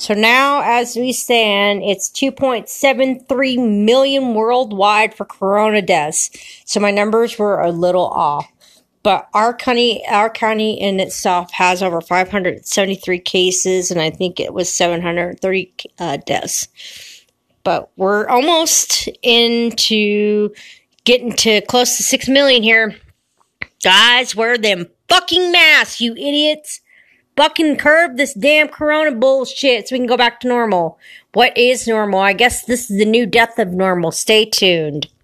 So now, as we stand, it's 2.73 million worldwide for corona deaths. So my numbers were a little off. But our county, our county in itself has over 573 cases, and I think it was 730 uh, deaths. But we're almost into getting to close to 6 million here. Guys, wear them fucking masks, you idiots fucking curb this damn corona bullshit so we can go back to normal. What is normal? I guess this is the new death of normal. Stay tuned.